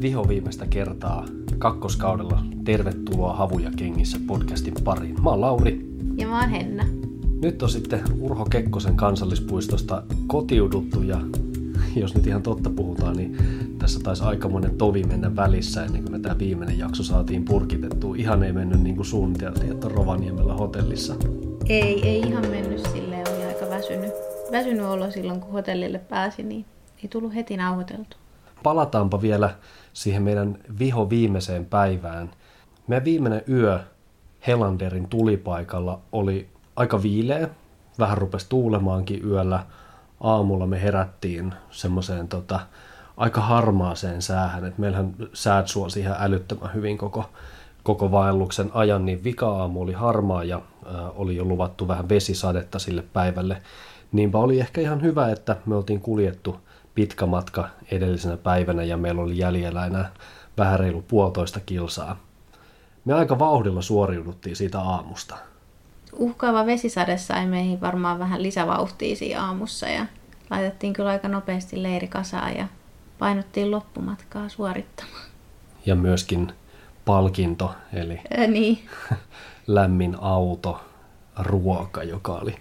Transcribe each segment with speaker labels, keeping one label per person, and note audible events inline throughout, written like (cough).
Speaker 1: Viho viimeistä kertaa kakkoskaudella Tervetuloa Havuja kengissä podcastin pariin. Mä oon Lauri.
Speaker 2: Ja mä oon Henna.
Speaker 1: Nyt on sitten Urho Kekkosen kansallispuistosta kotiuduttu ja jos nyt ihan totta puhutaan, niin tässä taisi aikamoinen tovi mennä välissä ennen kuin me tämä viimeinen jakso saatiin purkitettua. Ihan ei mennyt niin kuin suunniteltiin, että Rovaniemellä hotellissa.
Speaker 2: Ei, ei ihan mennyt silleen, oli aika väsynyt. Väsynyt olo silloin, kun hotellille pääsi, niin ei tullut heti nauhoiteltu.
Speaker 1: Palataanpa vielä siihen meidän viho viimeiseen päivään. Meidän viimeinen yö Helanderin tulipaikalla oli aika viileä. Vähän rupesi tuulemaankin yöllä. Aamulla me herättiin semmoiseen tota, aika harmaaseen säähän. Et meillähän säät suosi ihan älyttömän hyvin koko, koko vaelluksen ajan, niin vika-aamu oli harmaa ja äh, oli jo luvattu vähän vesisadetta sille päivälle. Niinpä oli ehkä ihan hyvä, että me oltiin kuljettu pitkä matka edellisenä päivänä ja meillä oli jäljellä enää vähän reilu puolitoista kilsaa. Me aika vauhdilla suoriuduttiin siitä aamusta.
Speaker 2: Uhkaava vesisade sai meihin varmaan vähän lisävauhtia siinä aamussa ja laitettiin kyllä aika nopeasti leiri kasaan ja painottiin loppumatkaa suorittamaan.
Speaker 1: Ja myöskin palkinto, eli
Speaker 2: Ää, niin, (laughs)
Speaker 1: lämmin auto, ruoka, joka oli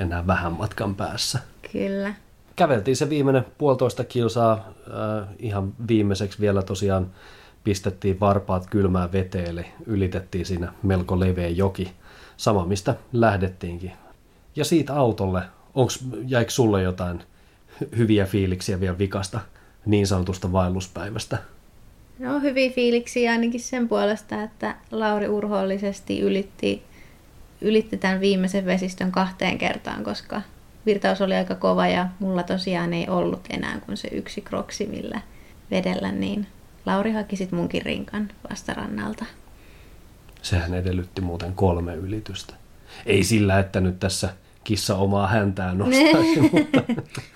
Speaker 1: enää vähän matkan päässä.
Speaker 2: kyllä.
Speaker 1: Käveltiin se viimeinen puolitoista kilsaa, äh, ihan viimeiseksi vielä tosiaan pistettiin varpaat kylmään veteen, eli ylitettiin siinä melko leveä joki, sama mistä lähdettiinkin. Ja siitä autolle, onks, jäikö sulle jotain hy- hyviä fiiliksiä vielä vikasta niin sanotusta vaelluspäivästä?
Speaker 2: No hyviä fiiliksiä ainakin sen puolesta, että Lauri urhoollisesti ylitti, ylitti tämän viimeisen vesistön kahteen kertaan, koska virtaus oli aika kova ja mulla tosiaan ei ollut enää kuin se yksi kroksi, millä vedellä, niin Lauri haki sit munkin rinkan vastarannalta.
Speaker 1: Sehän edellytti muuten kolme ylitystä. Ei sillä, että nyt tässä kissa omaa häntään nostaisi, (laughs) mutta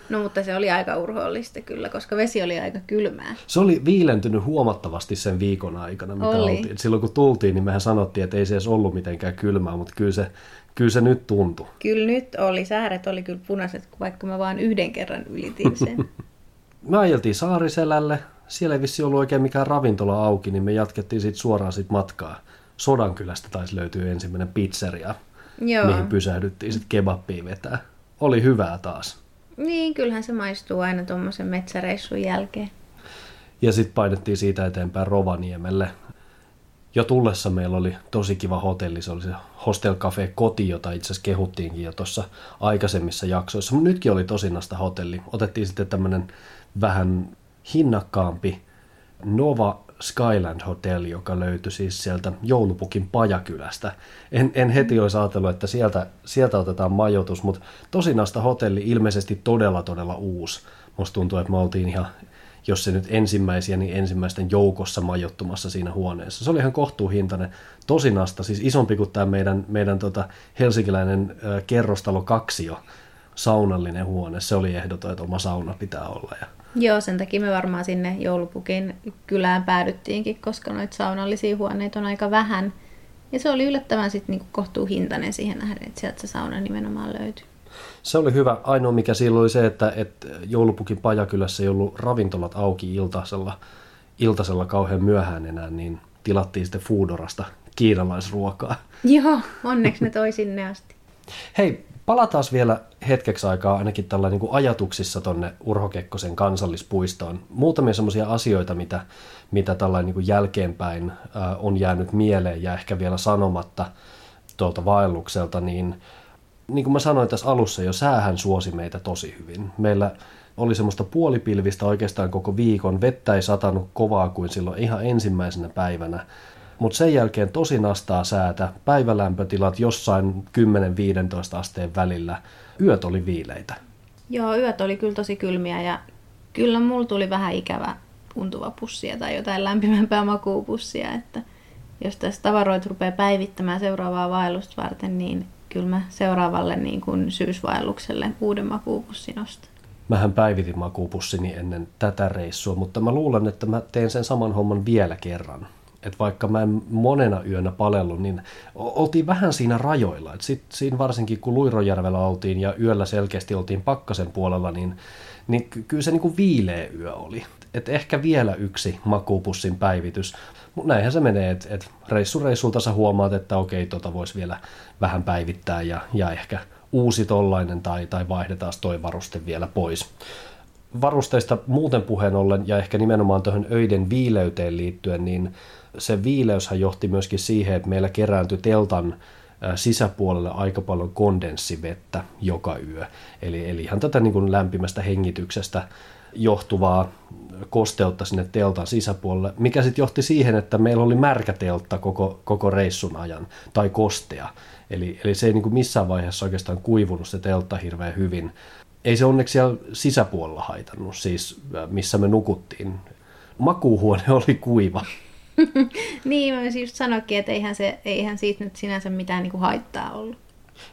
Speaker 2: No mutta se oli aika urhoollista kyllä, koska vesi oli aika kylmää.
Speaker 1: se oli viilentynyt huomattavasti sen viikon aikana, mitä
Speaker 2: Oli.
Speaker 1: oltiin. Silloin kun tultiin, niin mehän sanottiin, että ei se edes ollut mitenkään kylmää, mutta kyllä se, kyllä se nyt tuntui.
Speaker 2: Kyllä nyt oli, sääret oli kyllä punaiset, vaikka mä vaan yhden kerran ylitin sen. (laughs)
Speaker 1: Me ajeltiin Saariselälle, siellä ei vissi ollut oikein mikään ravintola auki, niin me jatkettiin siitä suoraan sit matkaa. Sodankylästä taisi löytyä ensimmäinen pizzeria,
Speaker 2: Joo.
Speaker 1: mihin pysähdyttiin sitten kebappia vetää. Oli hyvää taas.
Speaker 2: Niin, kyllähän se maistuu aina tuommoisen metsäreissun jälkeen.
Speaker 1: Ja sitten painettiin siitä eteenpäin Rovaniemelle. Jo tullessa meillä oli tosi kiva hotelli, se oli se Hostel Cafe Koti, jota itse asiassa kehuttiinkin jo tuossa aikaisemmissa jaksoissa. Mutta nytkin oli tosinasta hotelli. Otettiin sitten tämmöinen vähän hinnakkaampi Nova Skyland Hotel, joka löytyi siis sieltä Joulupukin Pajakylästä. En, en heti olisi ajatellut, että sieltä, sieltä otetaan majoitus, mutta tosinasta hotelli ilmeisesti todella todella uusi. Musta tuntuu, että me oltiin ihan, jos se nyt ensimmäisiä, niin ensimmäisten joukossa majoittumassa siinä huoneessa. Se oli ihan kohtuuhintainen. Tosinasta, siis isompi kuin tämä meidän, meidän tota helsinkiläinen ö, kerrostalo kaksio, saunallinen huone. Se oli ehdoton, että oma sauna pitää olla. Ja
Speaker 2: Joo, sen takia me varmaan sinne joulupukin kylään päädyttiinkin, koska noita saunallisia huoneita on aika vähän. Ja se oli yllättävän sitten niinku kohtuuhintainen siihen nähden, että sieltä se sauna nimenomaan löytyi.
Speaker 1: Se oli hyvä. Ainoa mikä silloin oli se, että, että joulupukin pajakylässä ei ollut ravintolat auki iltasella, iltasella kauhean myöhään enää, niin tilattiin sitten Foodorasta kiinalaisruokaa.
Speaker 2: Joo, onneksi ne toi sinne asti.
Speaker 1: Hei, palataan vielä hetkeksi aikaa ainakin tällä niin kuin ajatuksissa tonne Urho Kekkosen kansallispuistoon. Muutamia semmoisia asioita, mitä, mitä tällainen niin kuin jälkeenpäin ää, on jäänyt mieleen ja ehkä vielä sanomatta tuolta vaellukselta, niin niin kuin mä sanoin tässä alussa jo, säähän suosi meitä tosi hyvin. Meillä oli semmoista puolipilvistä oikeastaan koko viikon. Vettä ei satanut kovaa kuin silloin ihan ensimmäisenä päivänä. Mutta sen jälkeen tosi nastaa säätä, päivälämpötilat jossain 10-15 asteen välillä. Yöt oli viileitä.
Speaker 2: Joo, yöt oli kyllä tosi kylmiä ja kyllä mulla tuli vähän ikävä tuntuva pussia tai jotain lämpimämpää makuupussia, että jos tässä tavaroita rupeaa päivittämään seuraavaa vaellusta varten, niin kyllä mä seuraavalle niin kuin syysvaellukselle uuden makuupussin ostan.
Speaker 1: Mähän päivitin makuupussini ennen tätä reissua, mutta mä luulen, että mä teen sen saman homman vielä kerran. Että vaikka mä en monena yönä palellut, niin oltiin vähän siinä rajoilla. Et sit, siinä varsinkin kun Luirojärvellä oltiin ja yöllä selkeästi oltiin pakkasen puolella, niin, niin kyllä se niin kuin viileä yö oli. Et ehkä vielä yksi makuupussin päivitys. Mutta näinhän se menee, että et reissu reissulta sä huomaat, että okei, tota voisi vielä vähän päivittää ja, ja ehkä uusi tollainen tai, tai vaihdetaan toi varuste vielä pois. Varusteista muuten puheen ollen ja ehkä nimenomaan tuohon öiden viileyteen liittyen, niin se viileyshän johti myöskin siihen, että meillä kerääntyi teltan sisäpuolelle aika paljon kondenssivettä joka yö. Eli, eli ihan tätä niin kuin lämpimästä hengityksestä johtuvaa kosteutta sinne teltan sisäpuolelle, mikä sitten johti siihen, että meillä oli märkä teltta koko, koko reissun ajan, tai kostea. Eli, eli se ei niin kuin missään vaiheessa oikeastaan kuivunut se teltta hirveän hyvin. Ei se onneksi siellä sisäpuolella haitannut, siis missä me nukuttiin. Makuuhuone oli kuiva. (laughs)
Speaker 2: niin, mä just sanoikin, että eihän, se, eihän siitä nyt sinänsä mitään niin kuin haittaa ollut.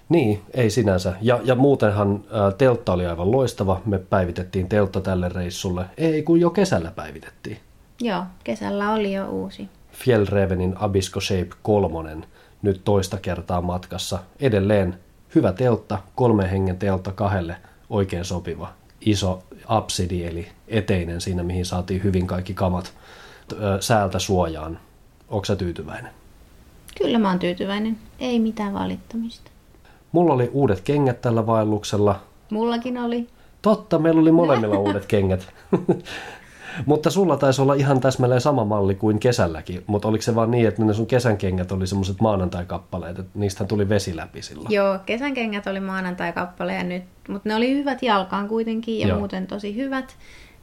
Speaker 1: Niin, ei sinänsä. Ja, ja muutenhan ää, teltta oli aivan loistava. Me päivitettiin teltta tälle reissulle. Ei, kun jo kesällä päivitettiin.
Speaker 2: Joo, kesällä oli jo uusi.
Speaker 1: Fjellrevenin Abisko Shape 3, nyt toista kertaa matkassa. Edelleen hyvä teltta, kolme hengen teltta kahdelle, oikein sopiva. Iso absidi, eli eteinen siinä, mihin saatiin hyvin kaikki kamat säältä suojaan. Onko sä tyytyväinen?
Speaker 2: Kyllä mä oon tyytyväinen. Ei mitään valittamista.
Speaker 1: Mulla oli uudet kengät tällä vaelluksella.
Speaker 2: Mullakin oli.
Speaker 1: Totta, meillä oli molemmilla (laughs) uudet kengät. (laughs) mutta sulla taisi olla ihan täsmälleen sama malli kuin kesälläkin, mutta oliko se vaan niin, että ne sun kesän kengät oli semmoiset maanantai-kappaleet, että niistä tuli vesi läpi silloin?
Speaker 2: Joo, kesän kengät oli maanantai-kappaleja nyt, mutta ne oli hyvät jalkaan kuitenkin ja Joo. muuten tosi hyvät,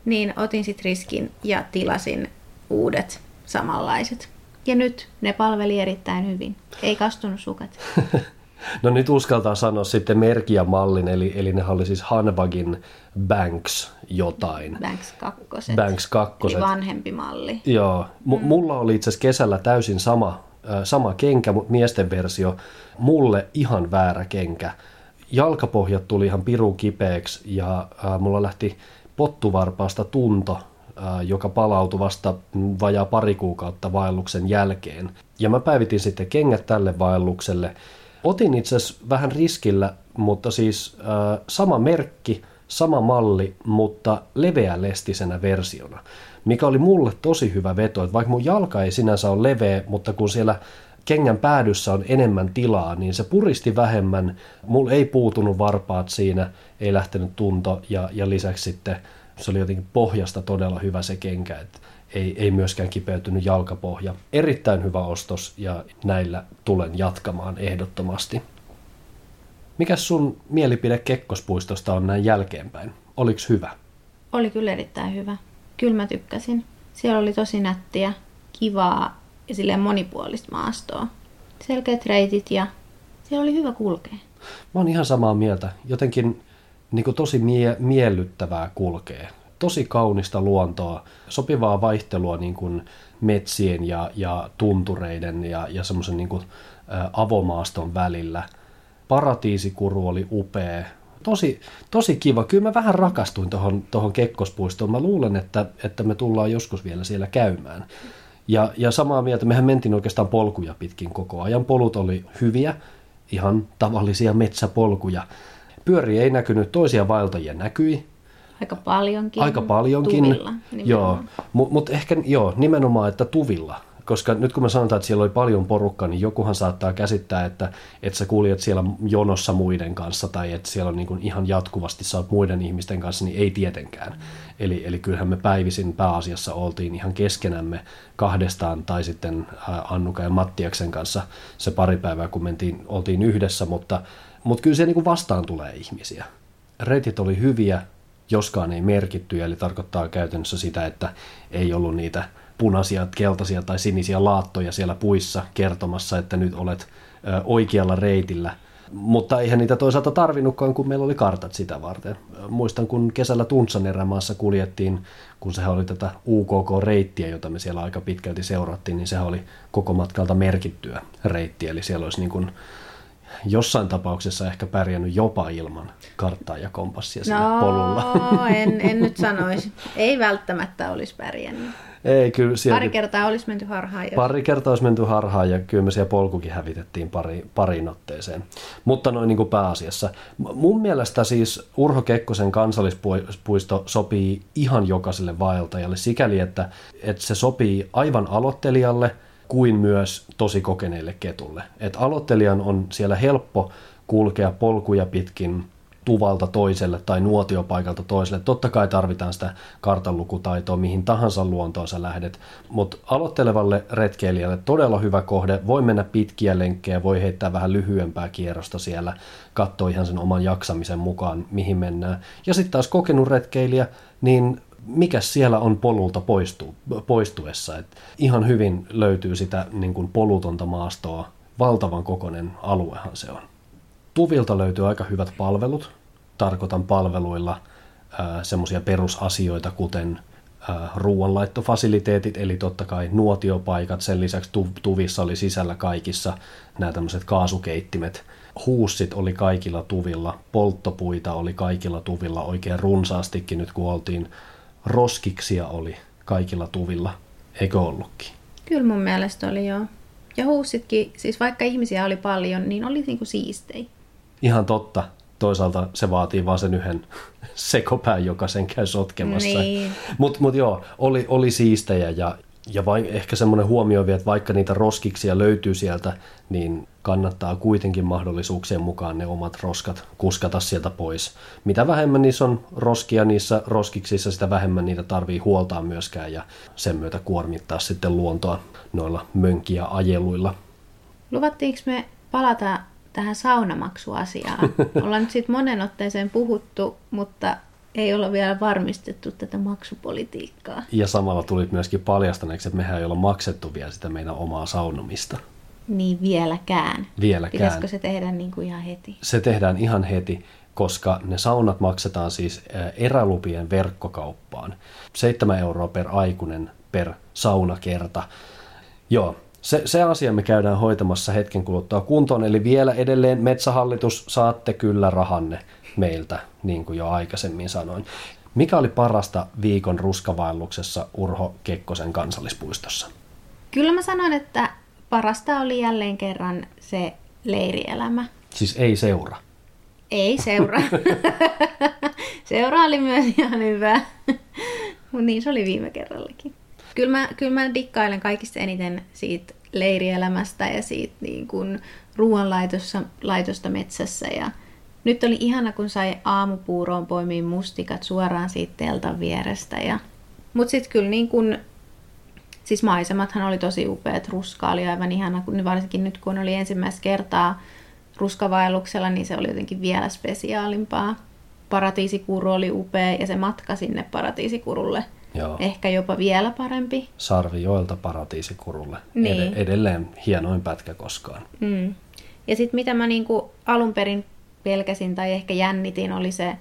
Speaker 2: niin otin sitten riskin ja tilasin uudet samanlaiset. Ja nyt ne palveli erittäin hyvin. Ei kastunut sukat. (laughs)
Speaker 1: No nyt uskaltaa sanoa sitten merkiä mallin, eli, eli ne oli siis Hanbagin Banks jotain.
Speaker 2: Banks 2.
Speaker 1: Banks 2.
Speaker 2: Eli vanhempi malli.
Speaker 1: Joo. M- mm. Mulla oli itse asiassa kesällä täysin sama, äh, sama kenkä, mutta miesten versio. Mulle ihan väärä kenkä. Jalkapohjat tuli ihan pirun kipeäksi ja äh, mulla lähti pottuvarpaasta tunto joka palautui vasta vajaa pari kuukautta vaelluksen jälkeen. Ja mä päivitin sitten kengät tälle vaellukselle. Otin itse asiassa vähän riskillä, mutta siis äh, sama merkki, sama malli, mutta leveälestisenä versiona. Mikä oli mulle tosi hyvä veto, että vaikka mun jalka ei sinänsä ole leveä, mutta kun siellä kengän päädyssä on enemmän tilaa, niin se puristi vähemmän. Mulla ei puutunut varpaat siinä, ei lähtenyt tunto ja, ja lisäksi sitten se oli jotenkin pohjasta todella hyvä se kenkä, että ei, ei myöskään kipeytynyt jalkapohja. Erittäin hyvä ostos ja näillä tulen jatkamaan ehdottomasti. Mikäs sun mielipide Kekkospuistosta on näin jälkeenpäin? Oliko hyvä?
Speaker 2: Oli kyllä erittäin hyvä. Kyllä mä tykkäsin. Siellä oli tosi nättiä, kivaa ja silleen monipuolista maastoa. Selkeät reitit ja siellä oli hyvä kulkea.
Speaker 1: Mä oon ihan samaa mieltä. Jotenkin niin tosi mie- miellyttävää kulkee. Tosi kaunista luontoa, sopivaa vaihtelua niin kuin metsien ja, ja tuntureiden ja, ja semmoisen niin kuin, avomaaston välillä. Paratiisikuru oli upea. Tosi, tosi kiva. Kyllä mä vähän rakastuin tuohon tohon Kekkospuistoon. Mä luulen, että, että me tullaan joskus vielä siellä käymään. Ja, ja samaa mieltä, mehän mentiin oikeastaan polkuja pitkin koko ajan. Polut oli hyviä, ihan tavallisia metsäpolkuja Pyöri ei näkynyt, toisia vaeltajia näkyi.
Speaker 2: Aika paljonkin.
Speaker 1: Aika paljonkin. Tuvilla, joo, mutta mut ehkä joo, nimenomaan, että tuvilla. Koska nyt kun mä sanotaan, että siellä oli paljon porukkaa, niin jokuhan saattaa käsittää, että, että sä kuljet siellä jonossa muiden kanssa tai että siellä on niin kuin ihan jatkuvasti sä oot muiden ihmisten kanssa, niin ei tietenkään. Mm. Eli, eli kyllähän me päivisin pääasiassa oltiin ihan keskenämme kahdestaan tai sitten Annuka ja Mattiaksen kanssa se pari päivää, kun mentiin, oltiin yhdessä, mutta mutta kyllä se niin kuin vastaan tulee ihmisiä. Reitit oli hyviä, joskaan ei merkitty, eli tarkoittaa käytännössä sitä, että ei ollut niitä punaisia, keltaisia tai sinisiä laattoja siellä puissa kertomassa, että nyt olet oikealla reitillä. Mutta eihän niitä toisaalta tarvinnutkaan, kun meillä oli kartat sitä varten. Muistan, kun kesällä Tuntsan erämaassa kuljettiin, kun sehän oli tätä UKK-reittiä, jota me siellä aika pitkälti seurattiin, niin sehän oli koko matkalta merkittyä reittiä. Eli siellä olisi niin kuin jossain tapauksessa ehkä pärjännyt jopa ilman karttaa ja kompassia sillä
Speaker 2: no,
Speaker 1: polulla.
Speaker 2: En, en nyt sanoisi. Ei välttämättä olisi pärjännyt.
Speaker 1: Ei, kyllä siellä...
Speaker 2: Pari kertaa olisi menty harhaan. Jos...
Speaker 1: Pari kertaa olisi menty harhaan ja kyllä me siellä polkukin hävitettiin pari, pariin otteeseen. Mutta noin niin kuin pääasiassa. Mun mielestä siis Urho Kekkosen kansallispuisto sopii ihan jokaiselle vaeltajalle sikäli, että, että se sopii aivan aloittelijalle kuin myös tosi kokeneille ketulle. Et aloittelijan on siellä helppo kulkea polkuja pitkin tuvalta toiselle tai nuotiopaikalta toiselle. Totta kai tarvitaan sitä kartanlukutaitoa mihin tahansa luontoon sä lähdet, mutta aloittelevalle retkeilijälle todella hyvä kohde. Voi mennä pitkiä lenkkejä, voi heittää vähän lyhyempää kierrosta siellä, katsoa ihan sen oman jaksamisen mukaan, mihin mennään. Ja sitten taas kokenut retkeilijä, niin mikä siellä on polulta poistu, poistuessa. Et ihan hyvin löytyy sitä niin kuin polutonta maastoa. Valtavan kokoinen aluehan se on. Tuvilta löytyy aika hyvät palvelut. Tarkoitan palveluilla semmoisia perusasioita, kuten ruoanlaittofasiliteetit, eli totta kai nuotiopaikat, sen lisäksi tu- tuvissa oli sisällä kaikissa nämä tämmöiset kaasukeittimet, huussit oli kaikilla tuvilla, polttopuita oli kaikilla tuvilla oikein runsaastikin nyt kun oltiin, roskiksia oli kaikilla tuvilla, eikö ollutkin?
Speaker 2: Kyllä mun mielestä oli joo. Ja huussitkin, siis vaikka ihmisiä oli paljon, niin oli niinku siistei.
Speaker 1: Ihan totta. Toisaalta se vaatii vaan sen yhden (laughs) sekopään, joka sen käy sotkemassa.
Speaker 2: Niin.
Speaker 1: Mutta mut joo, oli, oli siistejä ja, ja vain ehkä semmoinen huomio vielä, että vaikka niitä roskiksia löytyy sieltä, niin kannattaa kuitenkin mahdollisuuksien mukaan ne omat roskat kuskata sieltä pois. Mitä vähemmän niissä on roskia niissä roskiksissa, sitä vähemmän niitä tarvii huoltaa myöskään ja sen myötä kuormittaa sitten luontoa noilla mönkiä ajeluilla.
Speaker 2: Luvattiinko me palata tähän saunamaksuasiaan? (laughs) Ollaan nyt sitten monen otteeseen puhuttu, mutta ei olla vielä varmistettu tätä maksupolitiikkaa.
Speaker 1: Ja samalla tuli myöskin paljastaneeksi, että mehän ei olla maksettu vielä sitä meidän omaa saunomista.
Speaker 2: Niin vieläkään.
Speaker 1: Vieläkään.
Speaker 2: Pitäisikö se tehdä niin kuin ihan heti?
Speaker 1: Se tehdään ihan heti, koska ne saunat maksetaan siis erälupien verkkokauppaan. 7 euroa per aikuinen per saunakerta. Joo, se, se asia me käydään hoitamassa hetken kuluttua kuntoon, eli vielä edelleen Metsähallitus saatte kyllä rahanne meiltä, niin kuin jo aikaisemmin sanoin. Mikä oli parasta viikon ruskavaelluksessa Urho Kekkosen kansallispuistossa?
Speaker 2: Kyllä mä sanon, että parasta oli jälleen kerran se leirielämä.
Speaker 1: Siis ei seura.
Speaker 2: Ei seura. (laughs) seura oli myös ihan hyvä. Mutta niin se oli viime kerrallakin. Kyllä mä, kyllä mä dikkailen kaikista eniten siitä leirielämästä ja siitä niin kuin ruoanlaitosta laitosta metsässä. Ja nyt oli ihana, kun sai aamupuuroon poimiin mustikat suoraan siitä teltan vierestä. Ja... Mutta sitten kyllä niin kun siis maisemathan oli tosi upeat, ruska oli aivan ihana, kun varsinkin nyt kun oli ensimmäistä kertaa ruskavaelluksella, niin se oli jotenkin vielä spesiaalimpaa. Paratiisikuru oli upea ja se matka sinne Paratiisikurulle Joo. ehkä jopa vielä parempi.
Speaker 1: Sarvijoelta Paratiisikurulle. Niin. Ed- edelleen hienoin pätkä koskaan.
Speaker 2: Mm. Ja sitten mitä mä niinku alun perin pelkäsin tai ehkä jännitin oli se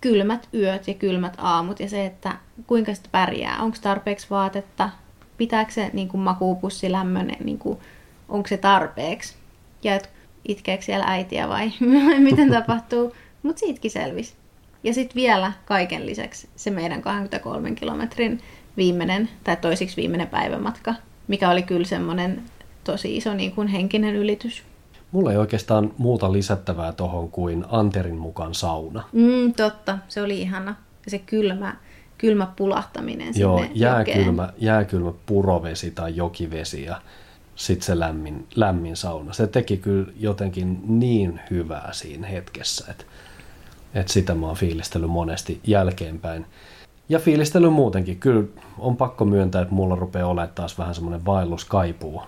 Speaker 2: kylmät yöt ja kylmät aamut ja se, että kuinka sitä pärjää. Onko tarpeeksi vaatetta, pitääkö se niin kuin makuupussi lämmön, niin kuin, onko se tarpeeksi. Ja et itkeekö siellä äitiä vai (laughs) miten tapahtuu. Mutta siitäkin selvisi. Ja sitten vielä kaiken lisäksi se meidän 23 kilometrin viimeinen tai toisiksi viimeinen päivämatka, mikä oli kyllä semmoinen tosi iso niin kuin henkinen ylitys.
Speaker 1: Mulla ei oikeastaan muuta lisättävää tohon kuin Anterin mukaan sauna.
Speaker 2: Mm, totta, se oli ihana. Ja se kylmä, kylmä pulahtaminen
Speaker 1: Joo,
Speaker 2: sinne
Speaker 1: jääkylmä,
Speaker 2: jokeen.
Speaker 1: jääkylmä purovesi tai jokivesi ja sitten se lämmin, lämmin sauna. Se teki kyllä jotenkin niin hyvää siinä hetkessä, että, että sitä mä oon fiilistellyt monesti jälkeenpäin. Ja fiilistely muutenkin. Kyllä on pakko myöntää, että mulla rupeaa olemaan taas vähän semmoinen vaelluskaipuu.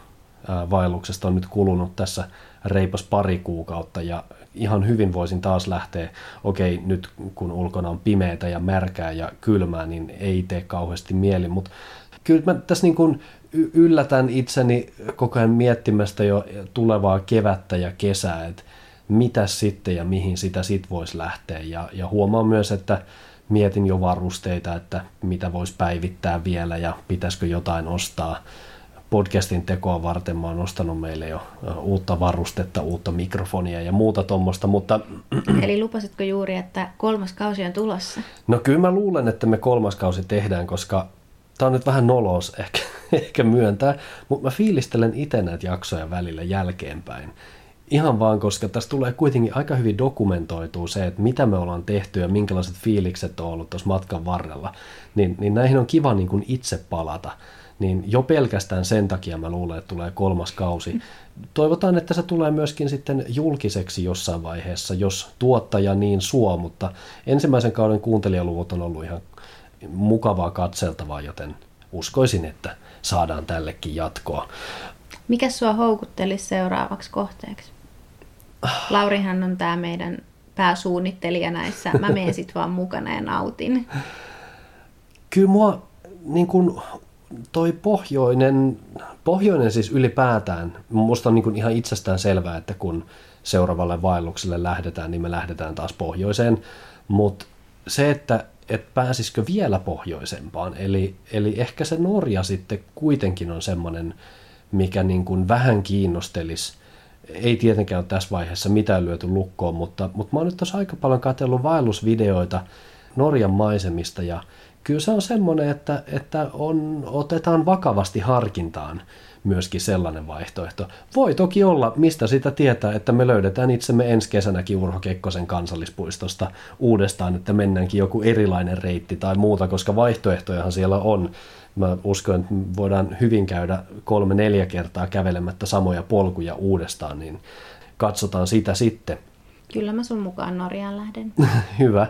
Speaker 1: Vaelluksesta on nyt kulunut tässä reipas pari kuukautta ja ihan hyvin voisin taas lähteä, okei nyt kun ulkona on pimeätä ja märkää ja kylmää, niin ei tee kauheasti mieli, mutta kyllä mä tässä niin kuin yllätän itseni koko ajan miettimästä jo tulevaa kevättä ja kesää, että mitä sitten ja mihin sitä sit voisi lähteä. Ja, ja huomaan myös, että mietin jo varusteita, että mitä voisi päivittää vielä ja pitäisikö jotain ostaa. Podcastin tekoa varten mä oon ostanut meille jo uutta varustetta, uutta mikrofonia ja muuta tuommoista, mutta... (clears throat)
Speaker 2: Eli lupasitko juuri, että kolmas kausi on tulossa?
Speaker 1: No kyllä mä luulen, että me kolmas kausi tehdään, koska tämä on nyt vähän nolos (laughs) ehkä, ehkä myöntää, mutta mä fiilistelen itse näitä jaksoja välillä jälkeenpäin. Ihan vaan, koska tässä tulee kuitenkin aika hyvin dokumentoitua se, että mitä me ollaan tehty ja minkälaiset fiilikset on ollut tuossa matkan varrella. Niin, niin näihin on kiva niin kuin itse palata. Niin jo pelkästään sen takia mä luulen, että tulee kolmas kausi. Toivotaan, että se tulee myöskin sitten julkiseksi jossain vaiheessa, jos tuottaja niin suo, mutta ensimmäisen kauden kuuntelijaluvut on ollut ihan mukavaa katseltavaa, joten uskoisin, että saadaan tällekin jatkoa.
Speaker 2: Mikä sua houkuttelisi seuraavaksi kohteeksi? Laurihan on tämä meidän pääsuunnittelija näissä. Mä menen sit vaan mukana ja nautin.
Speaker 1: Kyllä mua niin kun, toi pohjoinen, pohjoinen siis ylipäätään, musta on niin kun ihan itsestään selvää, että kun seuraavalle vaellukselle lähdetään, niin me lähdetään taas pohjoiseen. Mutta se, että et pääsisikö vielä pohjoisempaan, eli, eli ehkä se Norja sitten kuitenkin on semmoinen, mikä niin kuin vähän kiinnostelisi ei tietenkään ole tässä vaiheessa mitään lyöty lukkoon, mutta, mutta mä oon nyt tuossa aika paljon katsellut vaellusvideoita Norjan maisemista ja kyllä se on semmoinen, että, että on, otetaan vakavasti harkintaan myöskin sellainen vaihtoehto. Voi toki olla, mistä sitä tietää, että me löydetään itsemme ensi kesänäkin Urho Kekkosen kansallispuistosta uudestaan, että mennäänkin joku erilainen reitti tai muuta, koska vaihtoehtojahan siellä on mä uskon, että voidaan hyvin käydä kolme-neljä kertaa kävelemättä samoja polkuja uudestaan, niin katsotaan sitä sitten.
Speaker 2: Kyllä mä sun mukaan Norjaan lähden. (laughs)
Speaker 1: Hyvä.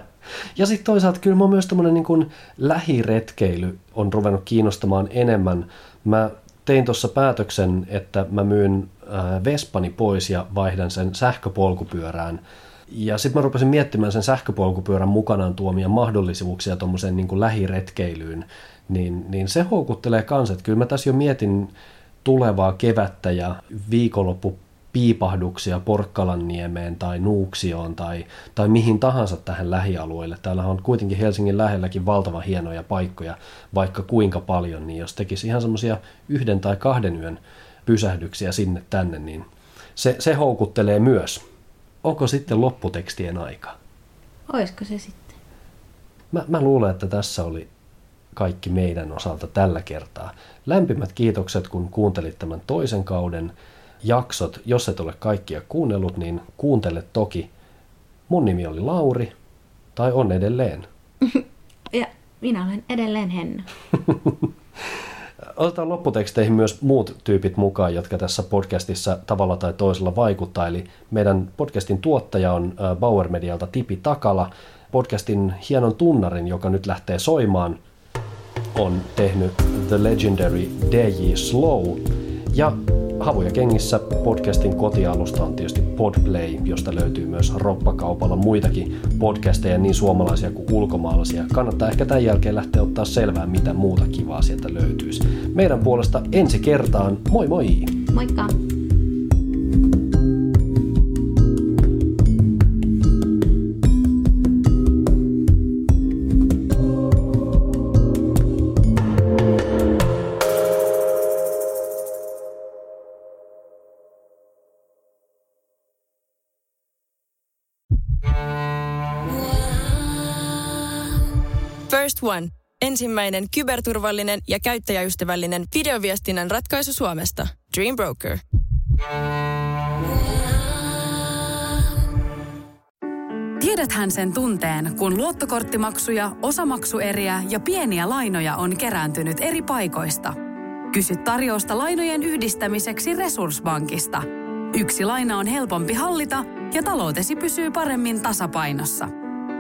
Speaker 1: Ja sitten toisaalta kyllä mä myös tämmöinen niin lähiretkeily on ruvennut kiinnostamaan enemmän. Mä tein tuossa päätöksen, että mä myyn äh, Vespani pois ja vaihdan sen sähköpolkupyörään. Ja sitten mä rupesin miettimään sen sähköpolkupyörän mukanaan tuomia mahdollisuuksia tuommoiseen niin lähiretkeilyyn niin, niin se houkuttelee kanssa. Kyllä mä tässä jo mietin tulevaa kevättä ja viikonloppu piipahduksia Porkkalanniemeen tai Nuuksioon tai, tai mihin tahansa tähän lähialueelle. Täällä on kuitenkin Helsingin lähelläkin valtavan hienoja paikkoja, vaikka kuinka paljon, niin jos tekisi ihan semmoisia yhden tai kahden yön pysähdyksiä sinne tänne, niin se, se houkuttelee myös. Onko sitten lopputekstien aika?
Speaker 2: Olisiko se sitten?
Speaker 1: Mä, mä luulen, että tässä oli kaikki meidän osalta tällä kertaa. Lämpimät kiitokset, kun kuuntelit tämän toisen kauden jaksot. Jos et ole kaikkia kuunnellut, niin kuuntele toki. Mun nimi oli Lauri, tai on edelleen. (laughs)
Speaker 2: Ja minä olen edelleen Henna. (laughs)
Speaker 1: Otetaan lopputeksteihin myös muut tyypit mukaan, jotka tässä podcastissa tavalla tai toisella vaikuttaa. Eli meidän podcastin tuottaja on Bauer Medialta Tipi Takala. Podcastin hienon tunnarin, joka nyt lähtee soimaan – on tehnyt The Legendary DJ Slow. Ja Havuja kengissä podcastin kotialusta on tietysti Podplay, josta löytyy myös roppakaupalla muitakin podcasteja, niin suomalaisia kuin ulkomaalaisia. Kannattaa ehkä tämän jälkeen lähteä ottaa selvää, mitä muuta kivaa sieltä löytyisi. Meidän puolesta ensi kertaan, moi moi!
Speaker 2: Moikka!
Speaker 3: One. Ensimmäinen kyberturvallinen ja käyttäjäystävällinen videoviestinnän ratkaisu Suomesta. Dream Broker.
Speaker 4: Tiedäthän sen tunteen, kun luottokorttimaksuja, osamaksueriä ja pieniä lainoja on kerääntynyt eri paikoista. Kysy tarjousta lainojen yhdistämiseksi Resurssbankista. Yksi laina on helpompi hallita ja taloutesi pysyy paremmin tasapainossa –